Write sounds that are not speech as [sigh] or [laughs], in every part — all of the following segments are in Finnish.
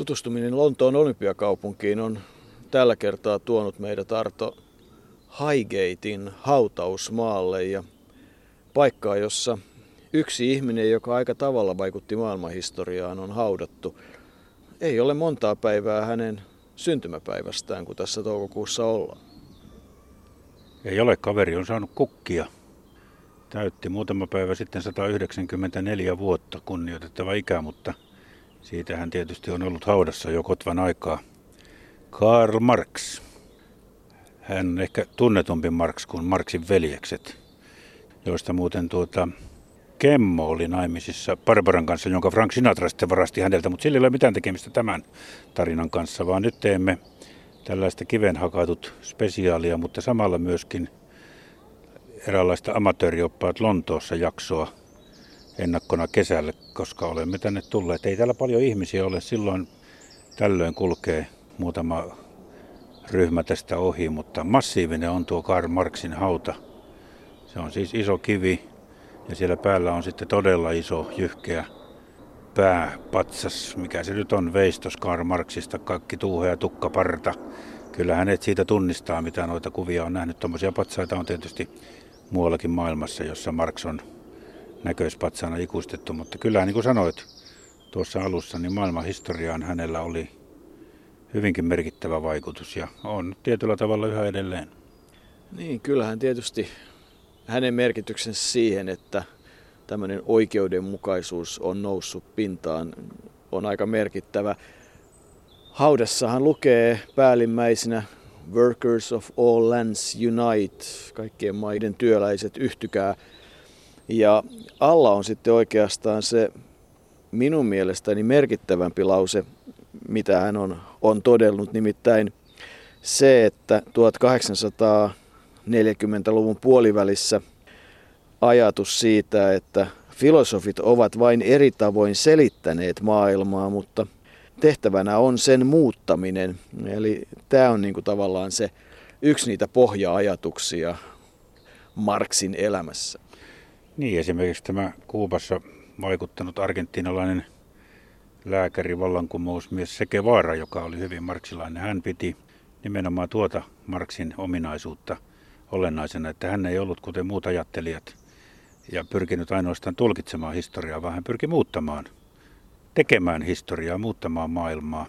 Tutustuminen Lontoon olympiakaupunkiin on tällä kertaa tuonut meidät Arto Highgatein hautausmaalle ja paikkaa, jossa yksi ihminen, joka aika tavalla vaikutti maailmanhistoriaan, on haudattu. Ei ole montaa päivää hänen syntymäpäivästään, kun tässä toukokuussa ollaan. Ei ole, kaveri on saanut kukkia. Täytti muutama päivä sitten 194 vuotta kunnioitettava ikä, mutta siitä hän tietysti on ollut haudassa jo kotvan aikaa. Karl Marx. Hän on ehkä tunnetumpi Marx kuin Marxin veljekset, joista muuten tuota Kemmo oli naimisissa Barbaran kanssa, jonka Frank Sinatra sitten varasti häneltä, mutta sillä ei ole mitään tekemistä tämän tarinan kanssa, vaan nyt teemme tällaista kiven hakatut spesiaalia, mutta samalla myöskin eräänlaista amatöörioppaat Lontoossa jaksoa ennakkona kesälle, koska olemme tänne tulleet. Ei täällä paljon ihmisiä ole, silloin tällöin kulkee muutama ryhmä tästä ohi, mutta massiivinen on tuo Karl Marxin hauta. Se on siis iso kivi ja siellä päällä on sitten todella iso jyhkeä pääpatsas, mikä se nyt on, veistos Karl Marxista, kaikki tuuhe ja tukkaparta. Kyllä hänet siitä tunnistaa, mitä noita kuvia on nähnyt. Tuommoisia patsaita on tietysti muuallakin maailmassa, jossa Marx on näköispatsana ikuistettu, mutta kyllä niin kuin sanoit tuossa alussa, niin maailman historiaan hänellä oli hyvinkin merkittävä vaikutus ja on tietyllä tavalla yhä edelleen. Niin, kyllähän tietysti hänen merkityksensä siihen, että tämmöinen oikeudenmukaisuus on noussut pintaan, on aika merkittävä. Haudassahan lukee päällimmäisenä Workers of all lands unite, kaikkien maiden työläiset yhtykää. Ja alla on sitten oikeastaan se minun mielestäni merkittävämpi lause, mitä hän on, on todellut, nimittäin se, että 1840-luvun puolivälissä ajatus siitä, että filosofit ovat vain eri tavoin selittäneet maailmaa, mutta tehtävänä on sen muuttaminen. Eli tämä on niin kuin tavallaan se yksi niitä pohja-ajatuksia Marksin elämässä. Niin, esimerkiksi tämä Kuubassa vaikuttanut argentinalainen lääkäri, vallankumousmies Seke Vaara, joka oli hyvin marksilainen. Hän piti nimenomaan tuota Marksin ominaisuutta olennaisena, että hän ei ollut kuten muut ajattelijat ja pyrkinyt ainoastaan tulkitsemaan historiaa, vaan hän pyrki muuttamaan, tekemään historiaa, muuttamaan maailmaa.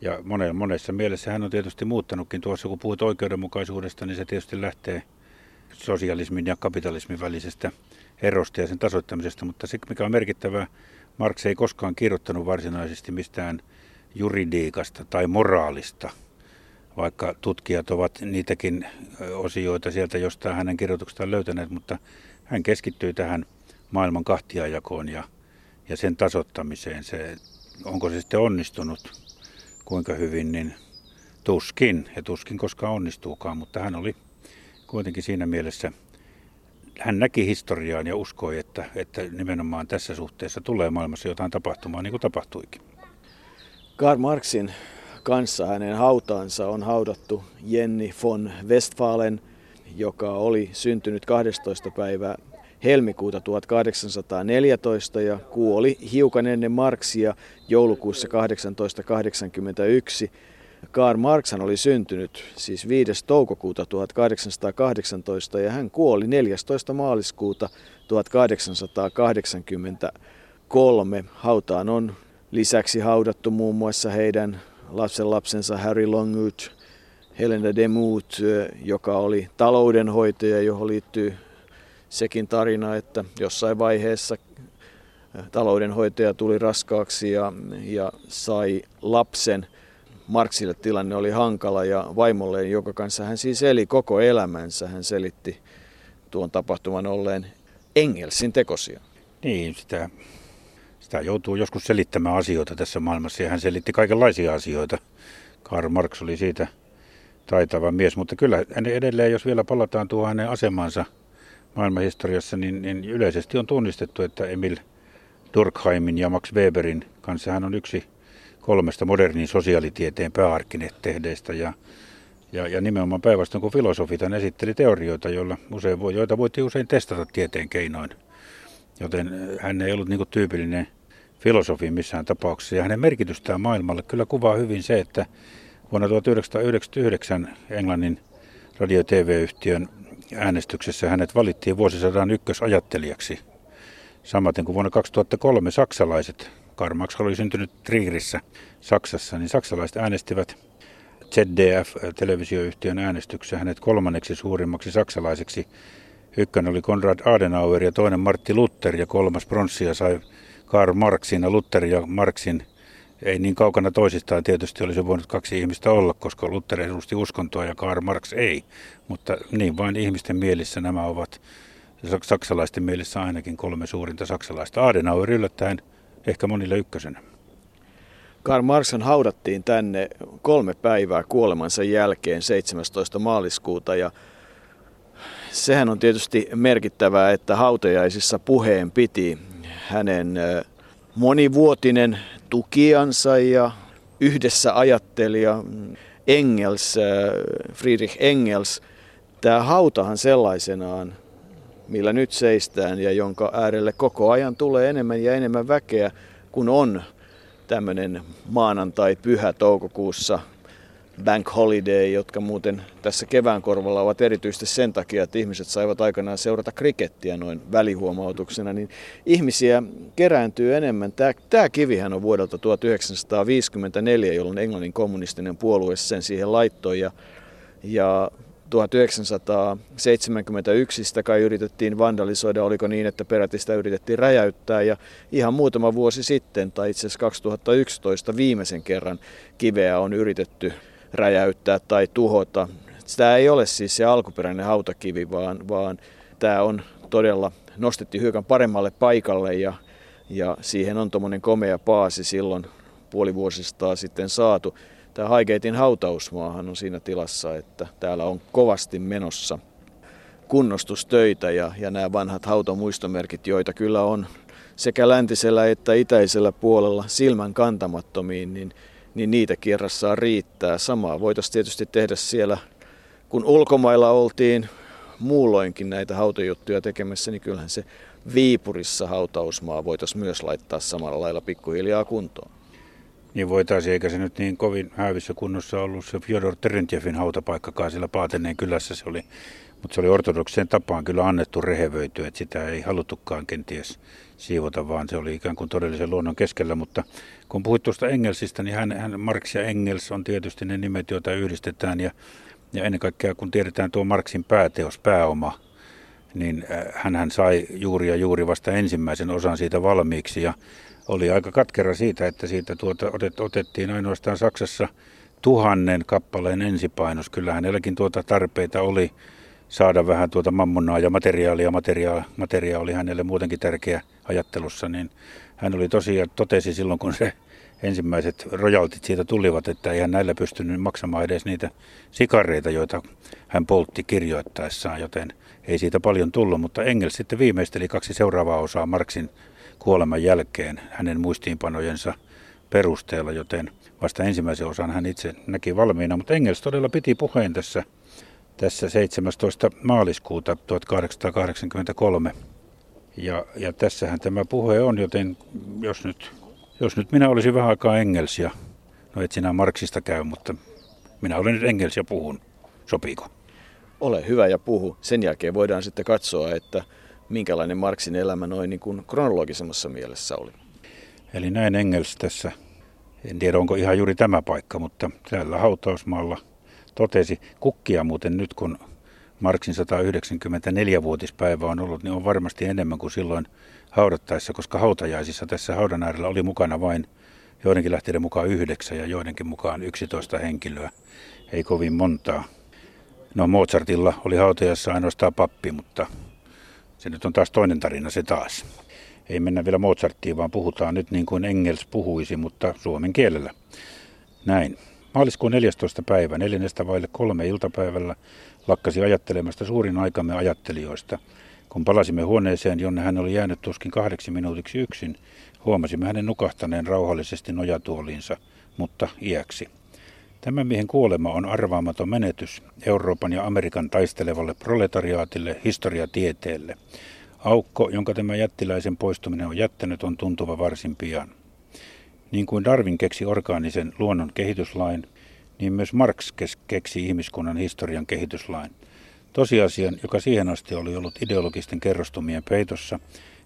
Ja monessa mielessä hän on tietysti muuttanutkin tuossa, kun puhut oikeudenmukaisuudesta, niin se tietysti lähtee sosialismin ja kapitalismin välisestä erosta ja sen tasoittamisesta, mutta se mikä on merkittävää, Marx ei koskaan kirjoittanut varsinaisesti mistään juridiikasta tai moraalista, vaikka tutkijat ovat niitäkin osioita sieltä jostain hänen kirjoituksestaan löytäneet, mutta hän keskittyy tähän maailman kahtiajakoon ja, ja sen tasottamiseen. Se, onko se sitten onnistunut kuinka hyvin, niin tuskin, ja tuskin koskaan onnistuukaan, mutta hän oli kuitenkin siinä mielessä, hän näki historiaan ja uskoi, että, että nimenomaan tässä suhteessa tulee maailmassa jotain tapahtumaa, niin kuin tapahtuikin. Karl Marxin kanssa hänen hautaansa on haudattu Jenny von Westfalen, joka oli syntynyt 12. päivää helmikuuta 1814 ja kuoli hiukan ennen Marksia joulukuussa 1881 Karl Marx oli syntynyt siis 5. toukokuuta 1818 ja hän kuoli 14. maaliskuuta 1883. Hautaan on lisäksi haudattu muun muassa heidän lapsenlapsensa Harry Longwood, Helena de Moot, joka oli taloudenhoitaja, johon liittyy sekin tarina, että jossain vaiheessa taloudenhoitaja tuli raskaaksi ja, ja sai lapsen – Marksille tilanne oli hankala ja vaimolleen, joka kanssa hän siis eli koko elämänsä, hän selitti tuon tapahtuman olleen Engelsin tekosia. Niin, sitä, sitä joutuu joskus selittämään asioita tässä maailmassa ja hän selitti kaikenlaisia asioita. Karl Marx oli siitä taitava mies, mutta kyllä edelleen, jos vielä palataan tuohon hänen asemansa maailmanhistoriassa, niin, niin yleisesti on tunnistettu, että Emil Durkheimin ja Max Weberin kanssa hän on yksi kolmesta modernin sosiaalitieteen pääarkkitehdeistä ja, ja, ja nimenomaan päinvastoin kun filosofit hän esitteli teorioita, joilla usein joita voitiin usein testata tieteen keinoin. Joten hän ei ollut niin tyypillinen filosofi missään tapauksessa. Ja hänen merkitystään maailmalle kyllä kuvaa hyvin se, että vuonna 1999 Englannin radio- TV-yhtiön äänestyksessä hänet valittiin vuosisadan ykkösajattelijaksi. Samaten kuin vuonna 2003 saksalaiset, Karl Marx oli syntynyt Trierissä Saksassa, niin saksalaiset äänestivät ZDF-televisioyhtiön äänestyksessä hänet kolmanneksi suurimmaksi saksalaiseksi. Ykkönen oli Konrad Adenauer ja toinen Martti Luther ja kolmas pronssia sai Karl Marxin ja Luther ja Marxin ei niin kaukana toisistaan tietysti olisi voinut kaksi ihmistä olla, koska Luther edusti uskontoa ja Karl Marx ei. Mutta niin vain ihmisten mielissä nämä ovat, saksalaisten mielissä ainakin kolme suurinta saksalaista. Adenauer yllättäen ehkä monille ykkösenä. Karl Marxhan haudattiin tänne kolme päivää kuolemansa jälkeen 17. maaliskuuta ja sehän on tietysti merkittävää, että hautajaisissa puheen piti hänen monivuotinen tukiansa ja yhdessä ajattelija Engels, Friedrich Engels. Tämä hautahan sellaisenaan, millä nyt seistään ja jonka äärelle koko ajan tulee enemmän ja enemmän väkeä, kun on tämmöinen maanantai-pyhä toukokuussa bank holiday, jotka muuten tässä kevään korvalla ovat erityisesti sen takia, että ihmiset saivat aikanaan seurata krikettiä noin välihuomautuksena, niin ihmisiä kerääntyy enemmän. Tämä, tämä kivihän on vuodelta 1954, jolloin Englannin kommunistinen puolue sen siihen laittoi ja, ja 1971 sitä kai yritettiin vandalisoida, oliko niin, että peräti sitä yritettiin räjäyttää ja ihan muutama vuosi sitten, tai itse asiassa 2011 viimeisen kerran kiveä on yritetty räjäyttää tai tuhota. Tämä ei ole siis se alkuperäinen hautakivi, vaan, vaan tämä on todella nostettiin hyökän paremmalle paikalle ja, ja siihen on tuommoinen komea paasi silloin puoli vuosistaa sitten saatu. Tämä Haigeitin hautausmaahan on siinä tilassa, että täällä on kovasti menossa kunnostustöitä ja, ja nämä vanhat hautamuistomerkit, joita kyllä on sekä läntisellä että itäisellä puolella silmän kantamattomiin, niin, niin niitä kierrassaan riittää. Samaa voitaisiin tietysti tehdä siellä, kun ulkomailla oltiin muulloinkin näitä hautajuttuja tekemässä, niin kyllähän se Viipurissa hautausmaa voitaisiin myös laittaa samalla lailla pikkuhiljaa kuntoon. Niin voitaisiin, eikä se nyt niin kovin häävissä kunnossa ollut se Fyodor Terentjevin hautapaikkakaan siellä Paateneen kylässä. Se oli, mutta se oli ortodokseen tapaan kyllä annettu rehevöityä, että sitä ei haluttukaan kenties siivota, vaan se oli ikään kuin todellisen luonnon keskellä. Mutta kun puhuit tuosta Engelsistä, niin hän, hän, Marx ja Engels on tietysti ne nimet, joita yhdistetään. Ja, ja ennen kaikkea kun tiedetään tuo Marxin pääteos, pääoma, niin äh, hän sai juuri ja juuri vasta ensimmäisen osan siitä valmiiksi. Ja oli aika katkera siitä, että siitä tuota otet, otettiin ainoastaan Saksassa tuhannen kappaleen ensipainos. Kyllä hänelläkin tuota tarpeita oli saada vähän tuota mammonaa ja materiaalia. Materiaali, materiaali oli hänelle muutenkin tärkeä ajattelussa, niin hän oli tosiaan, totesi silloin kun se ensimmäiset rojaltit siitä tulivat, että ei hän näillä pystynyt maksamaan edes niitä sikareita, joita hän poltti kirjoittaessaan, joten ei siitä paljon tullut, mutta Engels sitten viimeisteli kaksi seuraavaa osaa Marksin kuoleman jälkeen hänen muistiinpanojensa perusteella, joten vasta ensimmäisen osan hän itse näki valmiina. Mutta Engels todella piti puheen tässä, tässä 17. maaliskuuta 1883. Ja, ja tässähän tämä puhe on, joten jos nyt, jos nyt minä olisin vähän aikaa Engelsia, no et sinä Marksista käy, mutta minä olen nyt Engels ja puhun. Sopiiko? Ole hyvä ja puhu. Sen jälkeen voidaan sitten katsoa, että minkälainen Marksin elämä noin niin kuin kronologisemmassa mielessä oli. Eli näin Engels tässä, en tiedä onko ihan juuri tämä paikka, mutta täällä hautausmaalla totesi kukkia muuten nyt, kun Marksin 194-vuotispäivä on ollut, niin on varmasti enemmän kuin silloin haudattaessa, koska hautajaisissa tässä haudan äärellä oli mukana vain joidenkin lähteiden mukaan yhdeksän ja joidenkin mukaan 11 henkilöä, ei kovin montaa. No Mozartilla oli hautajassa ainoastaan pappi, mutta se nyt on taas toinen tarina se taas. Ei mennä vielä Mozarttiin, vaan puhutaan nyt niin kuin Engels puhuisi, mutta suomen kielellä. Näin. Maaliskuun 14. päivä, neljännestä vaille kolme iltapäivällä, lakkasi ajattelemasta suurin aikamme ajattelijoista. Kun palasimme huoneeseen, jonne hän oli jäänyt tuskin kahdeksi minuutiksi yksin, huomasimme hänen nukahtaneen rauhallisesti nojatuoliinsa, mutta iäksi. Tämän miehen kuolema on arvaamaton menetys Euroopan ja Amerikan taistelevalle proletariaatille, historiatieteelle. Aukko, jonka tämä jättiläisen poistuminen on jättänyt, on tuntuva varsin pian. Niin kuin Darwin keksi orgaanisen luonnon kehityslain, niin myös Marx keksi ihmiskunnan historian kehityslain. Tosiasian, joka siihen asti oli ollut ideologisten kerrostumien peitossa,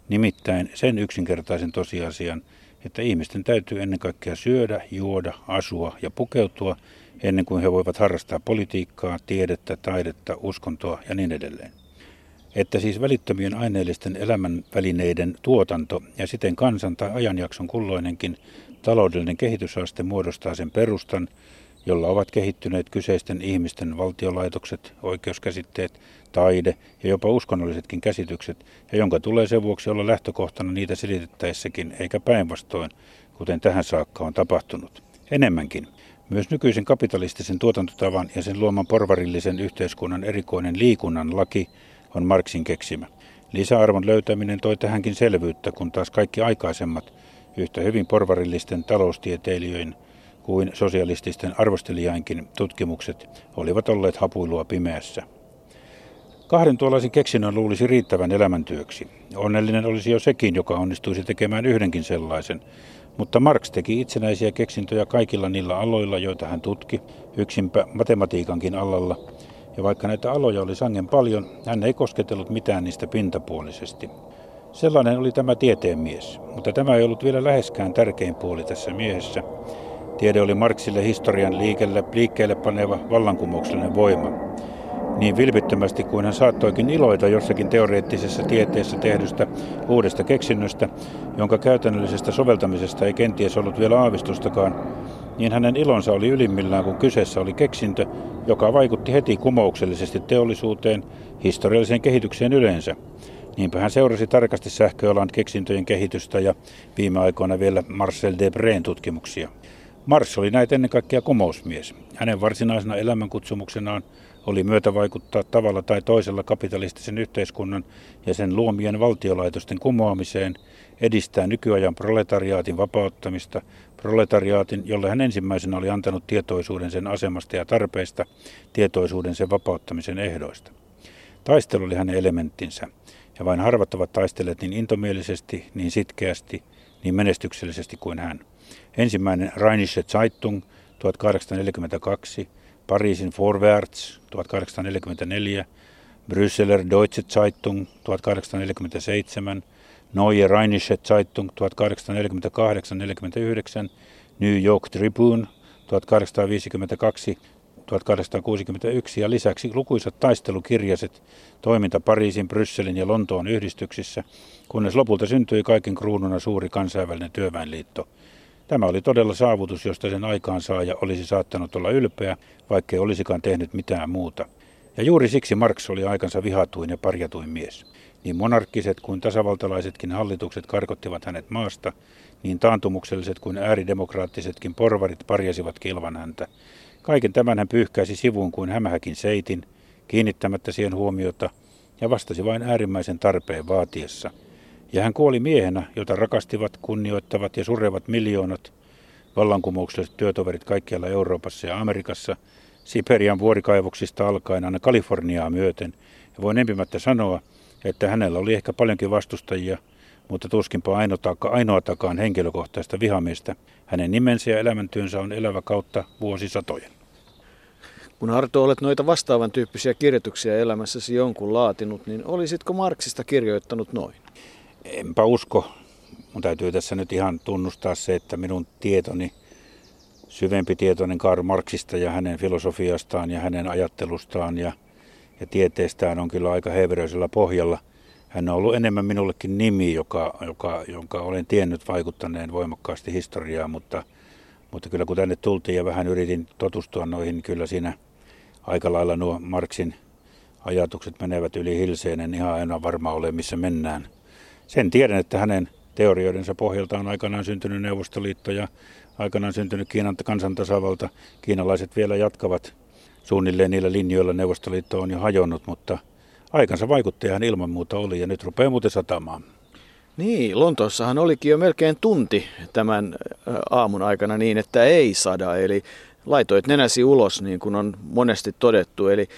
nimittäin sen yksinkertaisen tosiasian, että ihmisten täytyy ennen kaikkea syödä, juoda, asua ja pukeutua ennen kuin he voivat harrastaa politiikkaa, tiedettä, taidetta, uskontoa ja niin edelleen. Että siis välittömien aineellisten elämänvälineiden tuotanto ja siten kansan tai ajanjakson kulloinenkin taloudellinen kehitysaste muodostaa sen perustan, jolla ovat kehittyneet kyseisten ihmisten valtiolaitokset, oikeuskäsitteet, taide ja jopa uskonnollisetkin käsitykset, ja jonka tulee sen vuoksi olla lähtökohtana niitä selitettäessäkin, eikä päinvastoin, kuten tähän saakka on tapahtunut. Enemmänkin. Myös nykyisen kapitalistisen tuotantotavan ja sen luoman porvarillisen yhteiskunnan erikoinen liikunnan laki on Marxin keksimä. Lisäarvon löytäminen toi tähänkin selvyyttä, kun taas kaikki aikaisemmat, yhtä hyvin porvarillisten taloustieteilijöiden kuin sosialististen arvostelijainkin tutkimukset olivat olleet hapuilua pimeässä. Kahden tuollaisen keksinnön luulisi riittävän elämäntyöksi. Onnellinen olisi jo sekin, joka onnistuisi tekemään yhdenkin sellaisen. Mutta Marx teki itsenäisiä keksintöjä kaikilla niillä aloilla, joita hän tutki, yksinpä matematiikankin alalla. Ja vaikka näitä aloja oli sangen paljon, hän ei kosketellut mitään niistä pintapuolisesti. Sellainen oli tämä tieteen mies, mutta tämä ei ollut vielä läheskään tärkein puoli tässä miehessä. Tiede oli Marksille historian liikelle, liikkeelle paneva vallankumouksellinen voima. Niin vilpittömästi kuin hän saattoikin iloita jossakin teoreettisessa tieteessä tehdystä uudesta keksinnöstä, jonka käytännöllisestä soveltamisesta ei kenties ollut vielä aavistustakaan, niin hänen ilonsa oli ylimmillään, kun kyseessä oli keksintö, joka vaikutti heti kumouksellisesti teollisuuteen, historialliseen kehitykseen yleensä. Niinpä hän seurasi tarkasti sähköalan keksintöjen kehitystä ja viime aikoina vielä Marcel Debreen tutkimuksia. Mars oli näitä ennen kaikkea kumousmies. Hänen varsinaisena elämänkutsumuksenaan oli myötävaikuttaa tavalla tai toisella kapitalistisen yhteiskunnan ja sen luomien valtiolaitosten kumoamiseen, edistää nykyajan proletariaatin vapauttamista, proletariaatin, jolle hän ensimmäisenä oli antanut tietoisuuden sen asemasta ja tarpeista, tietoisuuden sen vapauttamisen ehdoista. Taistelu oli hänen elementtinsä, ja vain harvat ovat taistelleet niin intomielisesti, niin sitkeästi, niin menestyksellisesti kuin hän. Ensimmäinen Rheinische Zeitung 1842, Pariisin Vorwärts 1844, Brüsseler Deutsche Zeitung 1847, Neue Rheinische Zeitung 1848-49, New York Tribune 1852 1861 ja lisäksi lukuisat taistelukirjaset toiminta Pariisin, Brysselin ja Lontoon yhdistyksissä, kunnes lopulta syntyi kaiken kruununa suuri kansainvälinen työväenliitto. Tämä oli todella saavutus, josta sen aikaansaaja olisi saattanut olla ylpeä, vaikkei olisikaan tehnyt mitään muuta. Ja juuri siksi Marx oli aikansa vihatuin ja parjatuin mies. Niin monarkkiset kuin tasavaltalaisetkin hallitukset karkottivat hänet maasta, niin taantumukselliset kuin ääridemokraattisetkin porvarit parjasivat kilvan häntä. Kaiken tämän hän pyyhkäisi sivuun kuin hämähäkin seitin, kiinnittämättä siihen huomiota, ja vastasi vain äärimmäisen tarpeen vaatiessa. Ja hän kuoli miehenä, jota rakastivat, kunnioittavat ja surevat miljoonat vallankumoukselliset työtoverit kaikkialla Euroopassa ja Amerikassa, Siperian vuorikaivoksista alkaen aina Kaliforniaa myöten. Ja voin empimättä sanoa, että hänellä oli ehkä paljonkin vastustajia, mutta tuskinpa ainoatakaan henkilökohtaista vihamiestä. Hänen nimensä ja elämäntyönsä on elävä kautta vuosisatojen. Kun Arto olet noita vastaavan tyyppisiä kirjoituksia elämässäsi jonkun laatinut, niin olisitko Marksista kirjoittanut noin? Enpä usko. Mun täytyy tässä nyt ihan tunnustaa se, että minun tietoni, syvempi tietoinen Karl Marksista ja hänen filosofiastaan ja hänen ajattelustaan ja, ja tieteestään on kyllä aika heveröisellä pohjalla. Hän on ollut enemmän minullekin nimi, joka, joka, jonka olen tiennyt vaikuttaneen voimakkaasti historiaa, mutta, mutta kyllä kun tänne tultiin ja vähän yritin totustua noihin, kyllä siinä aika lailla nuo Marksin ajatukset menevät yli hilseen, en ihan aina varma ole, missä mennään. Sen tiedän, että hänen teorioidensa pohjalta on aikanaan syntynyt Neuvostoliitto ja aikanaan syntynyt Kiinan kansantasavalta. Kiinalaiset vielä jatkavat suunnilleen niillä linjoilla. Neuvostoliitto on jo hajonnut, mutta aikansa vaikuttajahan ilman muuta oli ja nyt rupeaa muuten satamaan. Niin, Lontoossahan olikin jo melkein tunti tämän aamun aikana niin, että ei sada. Eli laitoit nenäsi ulos, niin kuin on monesti todettu. Eli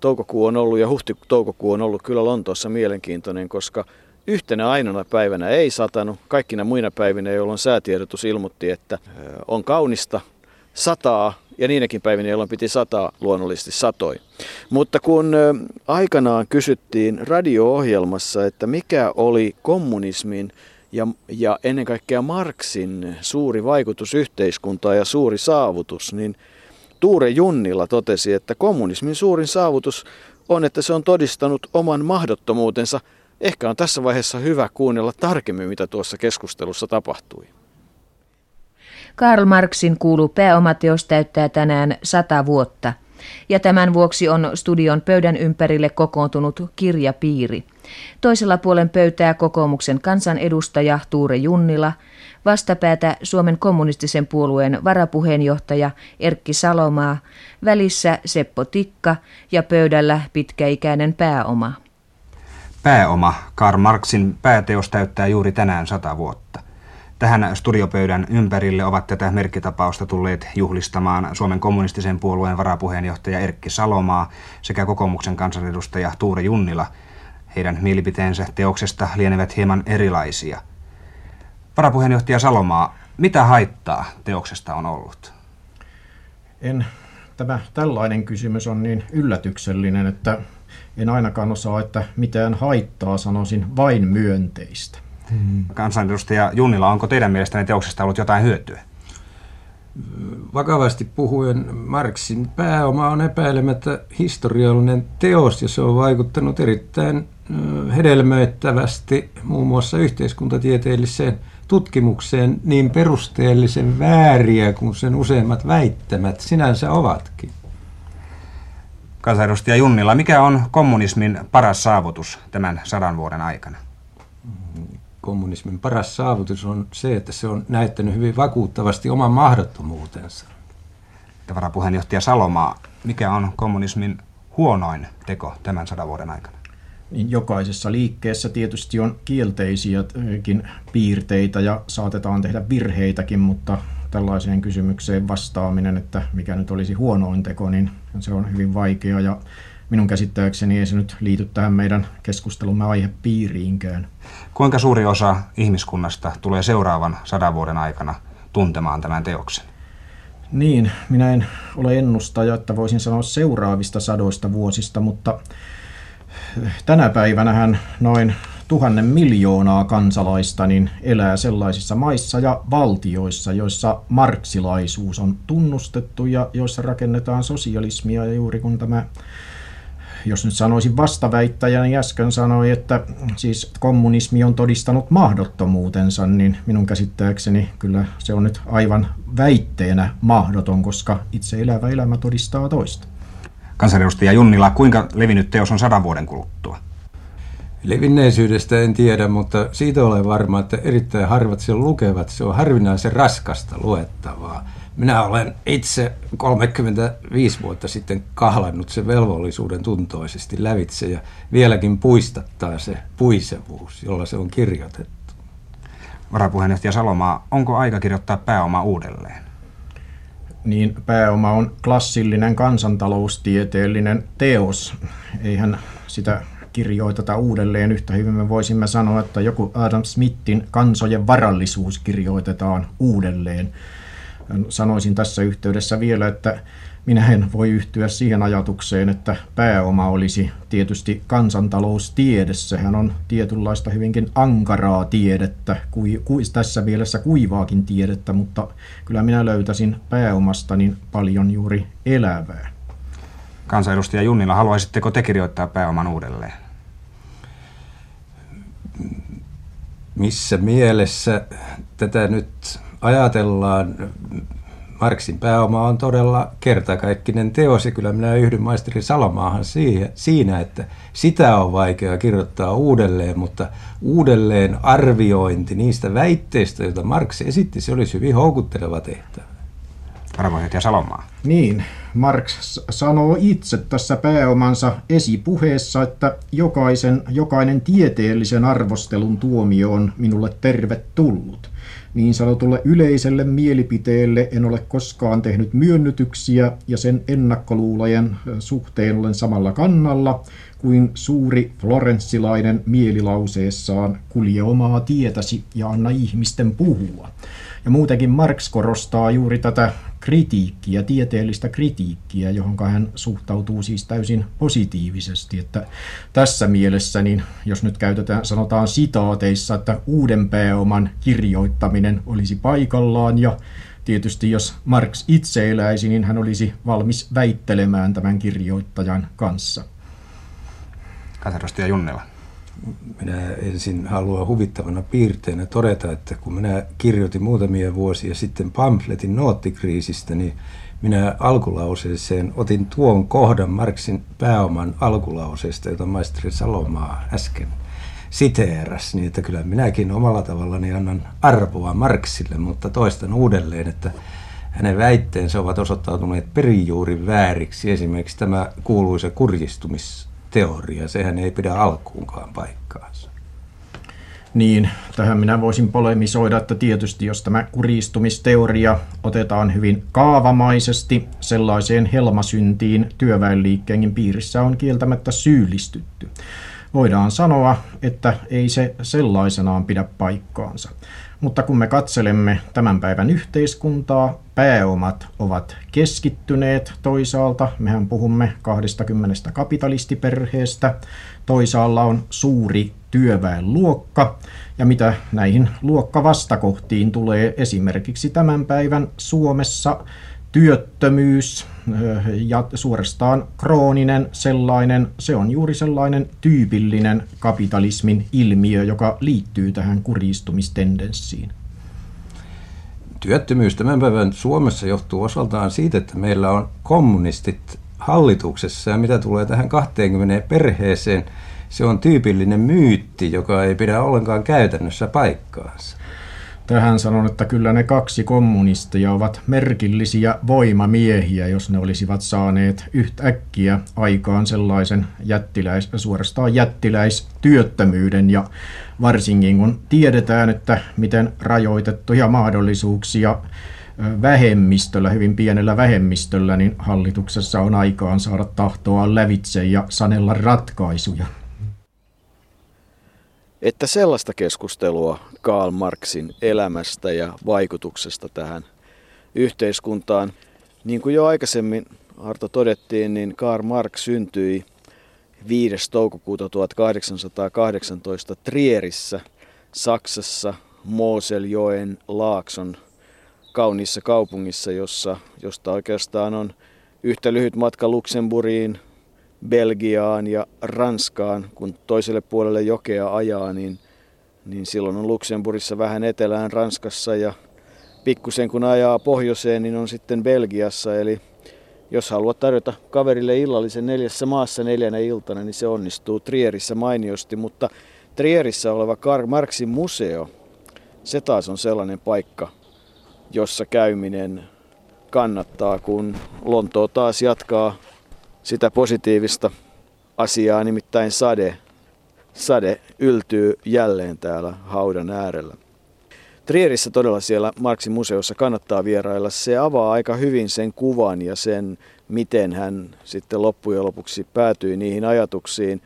toukokuu on ollut ja huhti-toukokuu on ollut kyllä Lontoossa mielenkiintoinen, koska yhtenä ainoana päivänä ei satanut. Kaikkina muina päivinä, jolloin säätiedotus ilmoitti, että on kaunista, sataa ja niinäkin päivinä, jolloin piti sataa, luonnollisesti satoi. Mutta kun aikanaan kysyttiin radio-ohjelmassa, että mikä oli kommunismin ja, ja ennen kaikkea Marksin suuri vaikutus yhteiskuntaan ja suuri saavutus, niin Tuure Junnila totesi, että kommunismin suurin saavutus on, että se on todistanut oman mahdottomuutensa. Ehkä on tässä vaiheessa hyvä kuunnella tarkemmin, mitä tuossa keskustelussa tapahtui. Karl Marxin kuulu pääomateos täyttää tänään sata vuotta, ja tämän vuoksi on studion pöydän ympärille kokoontunut kirjapiiri. Toisella puolen pöytää kokoomuksen kansanedustaja Tuure Junnila, vastapäätä Suomen kommunistisen puolueen varapuheenjohtaja Erkki Salomaa, välissä Seppo Tikka ja pöydällä pitkäikäinen pääoma. Pääoma, Karl Marxin pääteos täyttää juuri tänään sata vuotta. Tähän studiopöydän ympärille ovat tätä merkkitapausta tulleet juhlistamaan Suomen kommunistisen puolueen varapuheenjohtaja Erkki Salomaa sekä kokoomuksen kansanedustaja Tuure Junnila. Heidän mielipiteensä teoksesta lienevät hieman erilaisia. Varapuheenjohtaja Salomaa, mitä haittaa teoksesta on ollut? En, tämä tällainen kysymys on niin yllätyksellinen, että en ainakaan osaa, että mitään haittaa sanoisin vain myönteistä. Hmm. Kansanedustaja Junnila, onko teidän mielestänne teoksesta ollut jotain hyötyä? Vakavasti puhuen Marxin pääoma on epäilemättä historiallinen teos ja se on vaikuttanut erittäin hedelmöittävästi muun muassa yhteiskuntatieteelliseen tutkimukseen niin perusteellisen vääriä kuin sen useimmat väittämät sinänsä ovatkin. Kansanedustaja Junnila, mikä on kommunismin paras saavutus tämän sadan vuoden aikana? kommunismin paras saavutus on se, että se on näyttänyt hyvin vakuuttavasti oman mahdottomuutensa. Varapuheenjohtaja Salomaa, mikä on kommunismin huonoin teko tämän sadan vuoden aikana? Niin jokaisessa liikkeessä tietysti on kielteisiäkin piirteitä ja saatetaan tehdä virheitäkin, mutta tällaiseen kysymykseen vastaaminen, että mikä nyt olisi huonoin teko, niin se on hyvin vaikea ja minun käsittääkseni ei se nyt liity tähän meidän keskustelumme aihepiiriinkään. Kuinka suuri osa ihmiskunnasta tulee seuraavan sadan vuoden aikana tuntemaan tämän teoksen? Niin, minä en ole ennustaja, että voisin sanoa seuraavista sadoista vuosista, mutta tänä päivänähän noin tuhannen miljoonaa kansalaista niin elää sellaisissa maissa ja valtioissa, joissa marksilaisuus on tunnustettu ja joissa rakennetaan sosialismia. Ja juuri kun tämä jos nyt sanoisin vastaväittäjä, niin äsken sanoi, että siis kommunismi on todistanut mahdottomuutensa, niin minun käsittääkseni kyllä se on nyt aivan väitteenä mahdoton, koska itse elävä elämä todistaa toista. Kansanedustaja Junnila, kuinka levinnyt teos on sadan vuoden kuluttua? Levinneisyydestä en tiedä, mutta siitä olen varma, että erittäin harvat sen lukevat. Se on harvinaisen raskasta luettavaa. Minä olen itse 35 vuotta sitten kahlannut sen velvollisuuden tuntoisesti lävitse ja vieläkin puistattaa se puisevuus, jolla se on kirjoitettu. Varapuheenjohtaja Salomaa, onko aika kirjoittaa pääoma uudelleen? Niin, pääoma on klassillinen kansantaloustieteellinen teos. Eihän sitä kirjoiteta uudelleen. Yhtä hyvin me voisimme sanoa, että joku Adam Smithin kansojen varallisuus kirjoitetaan uudelleen sanoisin tässä yhteydessä vielä, että minä en voi yhtyä siihen ajatukseen, että pääoma olisi tietysti kansantaloustiede. Sehän on tietynlaista hyvinkin ankaraa tiedettä, kui, kui, tässä mielessä kuivaakin tiedettä, mutta kyllä minä löytäisin pääomasta niin paljon juuri elävää. Kansanedustaja Junnila, haluaisitteko te kirjoittaa pääoman uudelleen? Missä mielessä tätä nyt ajatellaan, Marksin pääoma on todella kertakaikkinen teos ja kyllä minä yhdyn maisteri Salomaahan siinä, että sitä on vaikea kirjoittaa uudelleen, mutta uudelleen arviointi niistä väitteistä, joita Marx esitti, se olisi hyvin houkutteleva tehtävä. Varapuheenjohtaja Salomaa. Niin, Marx sanoo itse tässä pääomansa esipuheessa, että jokaisen, jokainen tieteellisen arvostelun tuomio on minulle tervetullut. Niin sanotulle yleiselle mielipiteelle en ole koskaan tehnyt myönnytyksiä ja sen ennakkoluulojen suhteen olen samalla kannalla kuin suuri florenssilainen mielilauseessaan kulje omaa tietäsi ja anna ihmisten puhua. Ja muutenkin Marx korostaa juuri tätä kritiikkiä, tieteellistä kritiikkiä, johon hän suhtautuu siis täysin positiivisesti. Että tässä mielessä, niin jos nyt käytetään, sanotaan sitaateissa, että uuden pääoman kirjoittaminen olisi paikallaan ja tietysti jos Marx itse eläisi, niin hän olisi valmis väittelemään tämän kirjoittajan kanssa. Kansanedustaja Junnela. Minä ensin haluan huvittavana piirteenä todeta, että kun minä kirjoitin muutamia vuosia sitten pamfletin noottikriisistä, niin minä alkulauseeseen otin tuon kohdan Marksin pääoman alkulauseesta, jota maisteri Salomaa äsken siteeras, niin että kyllä minäkin omalla tavallani annan arvoa Marksille, mutta toistan uudelleen, että hänen väitteensä ovat osoittautuneet perijuuri vääriksi. Esimerkiksi tämä kuuluisa kurjistumis teoria. Sehän ei pidä alkuunkaan paikkaansa. Niin, tähän minä voisin polemisoida, että tietysti jos tämä kuristumisteoria otetaan hyvin kaavamaisesti sellaiseen helmasyntiin työväenliikkeenkin piirissä on kieltämättä syyllistytty. Voidaan sanoa, että ei se sellaisenaan pidä paikkaansa. Mutta kun me katselemme tämän päivän yhteiskuntaa, pääomat ovat keskittyneet toisaalta. Mehän puhumme 20 kapitalistiperheestä. Toisaalla on suuri työväenluokka. Ja mitä näihin luokkavastakohtiin tulee esimerkiksi tämän päivän Suomessa, työttömyys ja suorastaan krooninen sellainen, se on juuri sellainen tyypillinen kapitalismin ilmiö, joka liittyy tähän kuristumistendenssiin. Työttömyys tämän päivän Suomessa johtuu osaltaan siitä, että meillä on kommunistit hallituksessa ja mitä tulee tähän 20 perheeseen, se on tyypillinen myytti, joka ei pidä ollenkaan käytännössä paikkaansa. Tähän sanon, että kyllä ne kaksi kommunistia ovat merkillisiä voimamiehiä, jos ne olisivat saaneet yhtäkkiä aikaan sellaisen jättiläis, suorastaan jättiläistyöttömyyden. Ja varsinkin kun tiedetään, että miten rajoitettuja mahdollisuuksia vähemmistöllä, hyvin pienellä vähemmistöllä, niin hallituksessa on aikaan saada tahtoa lävitse ja sanella ratkaisuja että sellaista keskustelua Karl Marxin elämästä ja vaikutuksesta tähän yhteiskuntaan, niin kuin jo aikaisemmin Arto todettiin, niin Karl Marx syntyi 5. toukokuuta 1818 Trierissä, Saksassa, Moseljoen Laakson kauniissa kaupungissa, jossa, josta oikeastaan on yhtä lyhyt matka Luxemburgiin, Belgiaan ja Ranskaan, kun toiselle puolelle jokea ajaa, niin, niin silloin on Luxemburgissa vähän etelään Ranskassa ja pikkusen kun ajaa pohjoiseen, niin on sitten Belgiassa. Eli jos haluat tarjota kaverille illallisen neljässä maassa neljänä iltana, niin se onnistuu Trierissä mainiosti, mutta Trierissä oleva Karl Marxin museo, se taas on sellainen paikka, jossa käyminen kannattaa, kun Lontoo taas jatkaa sitä positiivista asiaa, nimittäin sade. Sade yltyy jälleen täällä haudan äärellä. Trierissä todella siellä Marksin museossa kannattaa vierailla. Se avaa aika hyvin sen kuvan ja sen, miten hän sitten loppujen lopuksi päätyi niihin ajatuksiin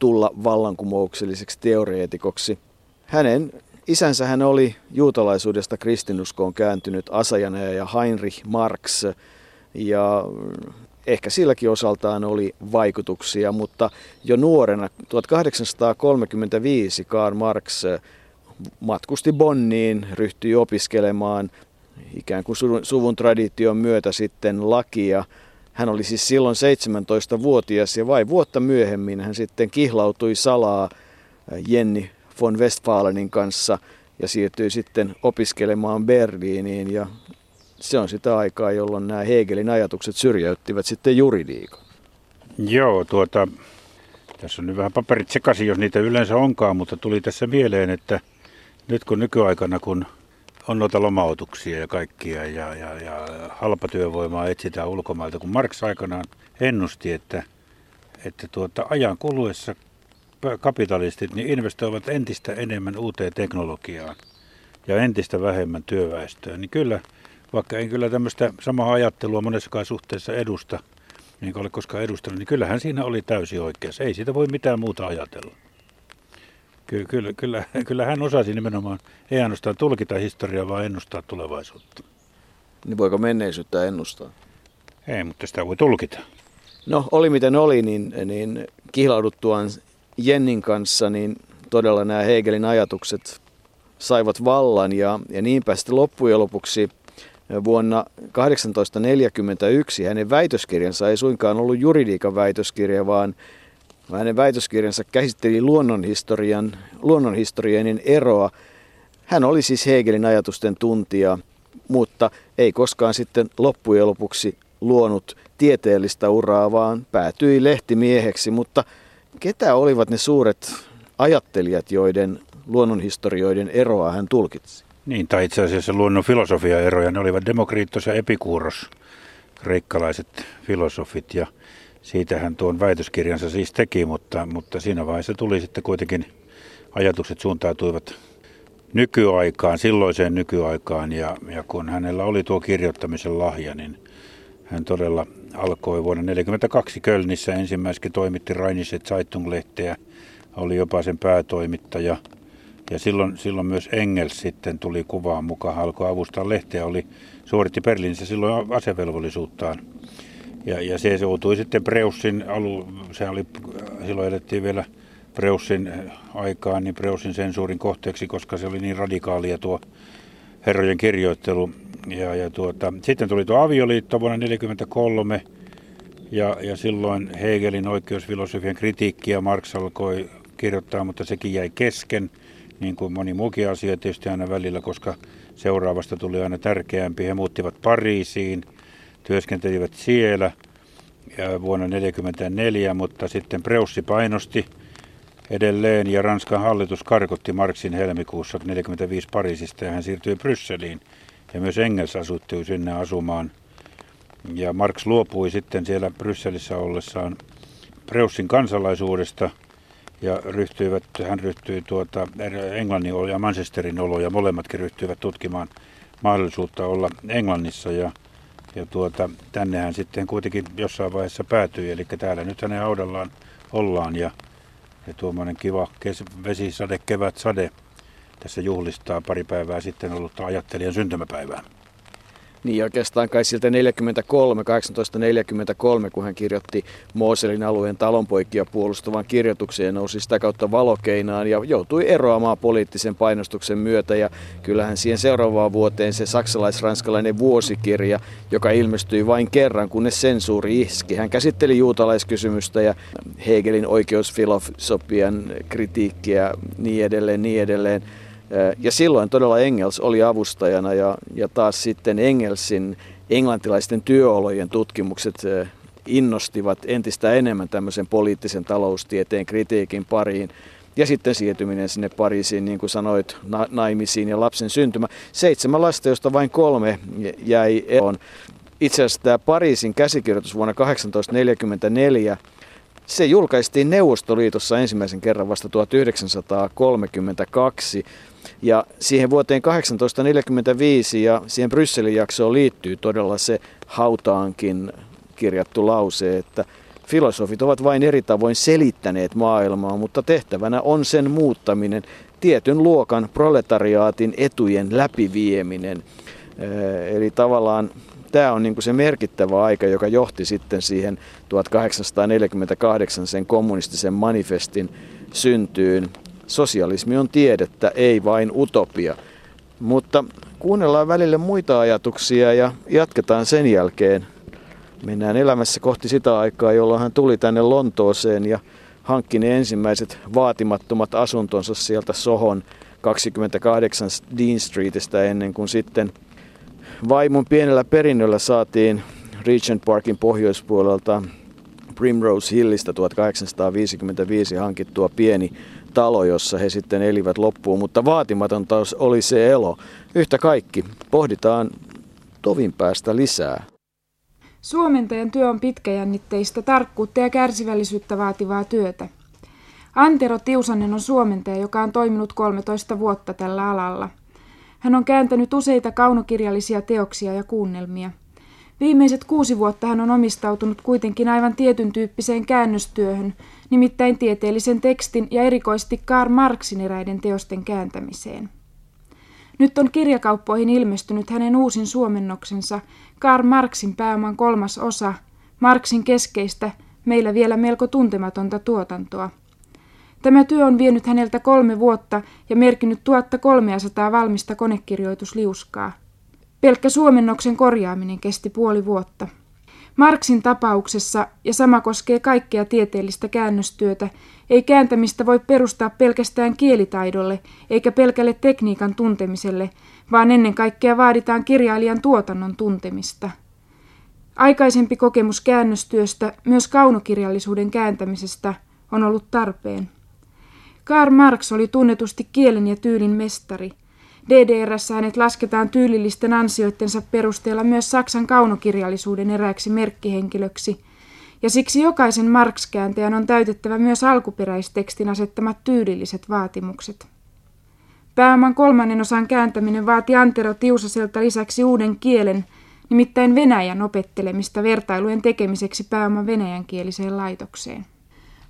tulla vallankumoukselliseksi teoreetikoksi. Hänen isänsä hän oli juutalaisuudesta kristinuskoon kääntynyt asajana ja Heinrich Marx. Ja ehkä silläkin osaltaan oli vaikutuksia, mutta jo nuorena 1835 Karl Marx matkusti Bonniin, ryhtyi opiskelemaan ikään kuin suvun tradition myötä sitten lakia. Hän oli siis silloin 17-vuotias ja vai vuotta myöhemmin hän sitten kihlautui salaa Jenni von Westfalenin kanssa ja siirtyi sitten opiskelemaan Berliiniin ja se on sitä aikaa, jolloin nämä Hegelin ajatukset syrjäyttivät sitten juridiikan. Joo, tuota, tässä on nyt vähän paperit sekaisin, jos niitä yleensä onkaan, mutta tuli tässä mieleen, että nyt kun nykyaikana, kun on noita lomautuksia ja kaikkia ja, ja, ja halpatyövoimaa etsitään ulkomailta, kun Marx aikanaan ennusti, että, että tuota, ajan kuluessa kapitalistit niin investoivat entistä enemmän uuteen teknologiaan ja entistä vähemmän työväestöä, niin kyllä, vaikka en kyllä tämmöistä samaa ajattelua monessakaan suhteessa edusta, niin kuin ole koskaan edustanut, niin kyllähän siinä oli täysin oikeassa. Ei siitä voi mitään muuta ajatella. Kyllä, kyllä, kyllä, [laughs] kyllä hän osasi nimenomaan, ei ainoastaan tulkita historiaa, vaan ennustaa tulevaisuutta. Niin voiko menneisyyttä ennustaa? Ei, mutta sitä voi tulkita. No, oli miten oli, niin, niin kihlauduttuaan Jennin kanssa, niin todella nämä Hegelin ajatukset saivat vallan ja, ja niinpä sitten loppujen lopuksi vuonna 1841 hänen väitöskirjansa ei suinkaan ollut juridiikan väitöskirja, vaan hänen väitöskirjansa käsitteli luonnonhistorian, luonnonhistoriainen eroa. Hän oli siis Hegelin ajatusten tuntija, mutta ei koskaan sitten loppujen lopuksi luonut tieteellistä uraa, vaan päätyi lehtimieheksi. Mutta ketä olivat ne suuret ajattelijat, joiden luonnonhistorioiden eroa hän tulkitsi? Niin, tai itse asiassa luonnon filosofia eroja, ne olivat Demokriittos ja Epikuuros, kreikkalaiset filosofit, ja siitä hän tuon väitöskirjansa siis teki, mutta, mutta siinä vaiheessa tuli sitten kuitenkin ajatukset suuntautuivat nykyaikaan, silloiseen nykyaikaan, ja, ja kun hänellä oli tuo kirjoittamisen lahja, niin hän todella alkoi vuonna 1942 Kölnissä. Ensimmäisenkin toimitti Rainische Zeitung-lehteä, oli jopa sen päätoimittaja – ja silloin, silloin myös Engels sitten tuli kuvaan mukaan, alkoi avustaa lehteä, oli, suoritti Berliinissä silloin asevelvollisuuttaan. Ja, ja se joutui sitten Preussin alu, se oli, silloin edettiin vielä Preussin aikaan, niin Preussin sensuurin kohteeksi, koska se oli niin radikaalia tuo herrojen kirjoittelu. Ja, ja tuota, sitten tuli tuo avioliitto vuonna 1943, ja, ja silloin Hegelin oikeusfilosofian kritiikkiä Marx alkoi kirjoittaa, mutta sekin jäi kesken niin kuin moni muukin asia tietysti aina välillä, koska seuraavasta tuli aina tärkeämpi. He muuttivat Pariisiin, työskentelivät siellä ja vuonna 1944, mutta sitten Preussi painosti edelleen ja Ranskan hallitus karkotti Marksin helmikuussa 1945 Pariisista ja hän siirtyi Brysseliin. Ja myös Engels asuttui sinne asumaan. Ja Marx luopui sitten siellä Brysselissä ollessaan Preussin kansalaisuudesta – ja ryhtyivät, hän ryhtyi tuota, Englannin ja Manchesterin oloja, molemmatkin ryhtyivät tutkimaan mahdollisuutta olla Englannissa ja, ja tuota, tänne hän sitten kuitenkin jossain vaiheessa päätyi, eli täällä nyt hänen haudallaan ollaan ja, ja tuommoinen kiva kes, vesisade, kevätsade tässä juhlistaa pari päivää sitten ollut ajattelijan syntymäpäivää. Niin oikeastaan kai siltä 43, 1843, kun hän kirjoitti Mooselin alueen talonpoikia puolustavan kirjoitukseen, nousi sitä kautta valokeinaan ja joutui eroamaan poliittisen painostuksen myötä. Ja kyllähän siihen seuraavaan vuoteen se saksalais-ranskalainen vuosikirja, joka ilmestyi vain kerran, kunnes sensuuri iski. Hän käsitteli juutalaiskysymystä ja Hegelin oikeusfilosofian kritiikkiä niin edelleen, niin edelleen. Ja silloin todella Engels oli avustajana ja, ja taas sitten Engelsin englantilaisten työolojen tutkimukset innostivat entistä enemmän tämmöisen poliittisen taloustieteen kritiikin pariin. Ja sitten siirtyminen sinne Pariisiin, niin kuin sanoit, na- naimisiin ja lapsen syntymä. Seitsemän lasta, josta vain kolme jäi eroon. Itse asiassa tämä Pariisin käsikirjoitus vuonna 1844 se julkaistiin Neuvostoliitossa ensimmäisen kerran vasta 1932 ja siihen vuoteen 1845 ja siihen Brysselin jaksoon liittyy todella se hautaankin kirjattu lause, että filosofit ovat vain eri tavoin selittäneet maailmaa, mutta tehtävänä on sen muuttaminen, tietyn luokan proletariaatin etujen läpivieminen. Eli tavallaan tämä on niin se merkittävä aika, joka johti sitten siihen 1848 sen kommunistisen manifestin syntyyn. Sosialismi on tiedettä, ei vain utopia. Mutta kuunnellaan välille muita ajatuksia ja jatketaan sen jälkeen. Mennään elämässä kohti sitä aikaa, jolloin hän tuli tänne Lontooseen ja hankki ne ensimmäiset vaatimattomat asuntonsa sieltä Sohon 28 Dean Streetistä ennen kuin sitten vaimon pienellä perinnöllä saatiin Regent Parkin pohjoispuolelta Primrose Hillistä 1855 hankittua pieni talo, jossa he sitten elivät loppuun, mutta vaatimatonta oli se elo. Yhtä kaikki, pohditaan tovin päästä lisää. Suomentajan työ on pitkäjännitteistä, tarkkuutta ja kärsivällisyyttä vaativaa työtä. Antero Tiusanen on suomentaja, joka on toiminut 13 vuotta tällä alalla. Hän on kääntänyt useita kaunokirjallisia teoksia ja kuunnelmia. Viimeiset kuusi vuotta hän on omistautunut kuitenkin aivan tietyn tyyppiseen käännöstyöhön, nimittäin tieteellisen tekstin ja erikoisesti Karl Marxin eräiden teosten kääntämiseen. Nyt on kirjakauppoihin ilmestynyt hänen uusin suomennoksensa, Karl Marxin pääoman kolmas osa, Marxin keskeistä, meillä vielä melko tuntematonta tuotantoa. Tämä työ on vienyt häneltä kolme vuotta ja merkinnyt 1300 valmista konekirjoitusliuskaa. Pelkkä suomennoksen korjaaminen kesti puoli vuotta. Marksin tapauksessa, ja sama koskee kaikkea tieteellistä käännöstyötä, ei kääntämistä voi perustaa pelkästään kielitaidolle eikä pelkälle tekniikan tuntemiselle, vaan ennen kaikkea vaaditaan kirjailijan tuotannon tuntemista. Aikaisempi kokemus käännöstyöstä, myös kaunokirjallisuuden kääntämisestä, on ollut tarpeen. Karl Marx oli tunnetusti kielen ja tyylin mestari – DDRssä hänet lasketaan tyylillisten ansioittensa perusteella myös Saksan kaunokirjallisuuden erääksi merkkihenkilöksi, ja siksi jokaisen Marx-kääntäjän on täytettävä myös alkuperäistekstin asettamat tyylilliset vaatimukset. Pääoman kolmannen osan kääntäminen vaati Antero Tiusaselta lisäksi uuden kielen, nimittäin venäjän opettelemista vertailujen tekemiseksi pääoman venäjänkieliseen laitokseen.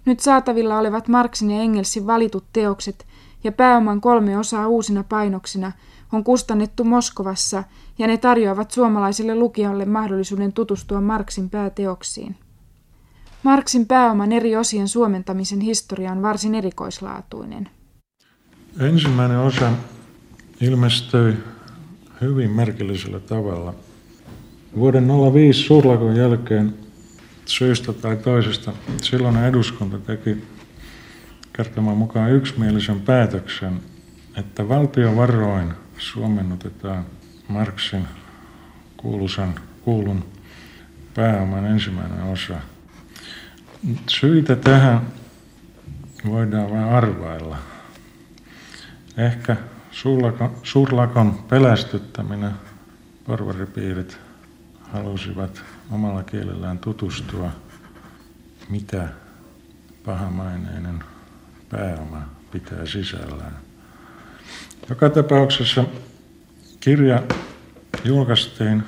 Nyt saatavilla olevat Marxin ja Engelsin valitut teokset – ja pääoman kolme osaa uusina painoksina on kustannettu Moskovassa ja ne tarjoavat suomalaisille lukijalle mahdollisuuden tutustua Marksin pääteoksiin. Marksin pääoman eri osien suomentamisen historia on varsin erikoislaatuinen. Ensimmäinen osa ilmestyi hyvin merkillisellä tavalla. Vuoden 05 suurlakon jälkeen syystä tai toisesta silloin eduskunta teki kertomaan mukaan yksimielisen päätöksen, että valtiovaroin suomennutetaan Marksin kuuluisan kuulun pääoman ensimmäinen osa. Syitä tähän voidaan vain arvailla. Ehkä suurlakon, suurlakon pelästyttäminen porvaripiirit halusivat omalla kielellään tutustua, mitä pahamaineinen pääoma pitää sisällään. Joka tapauksessa kirja julkaistiin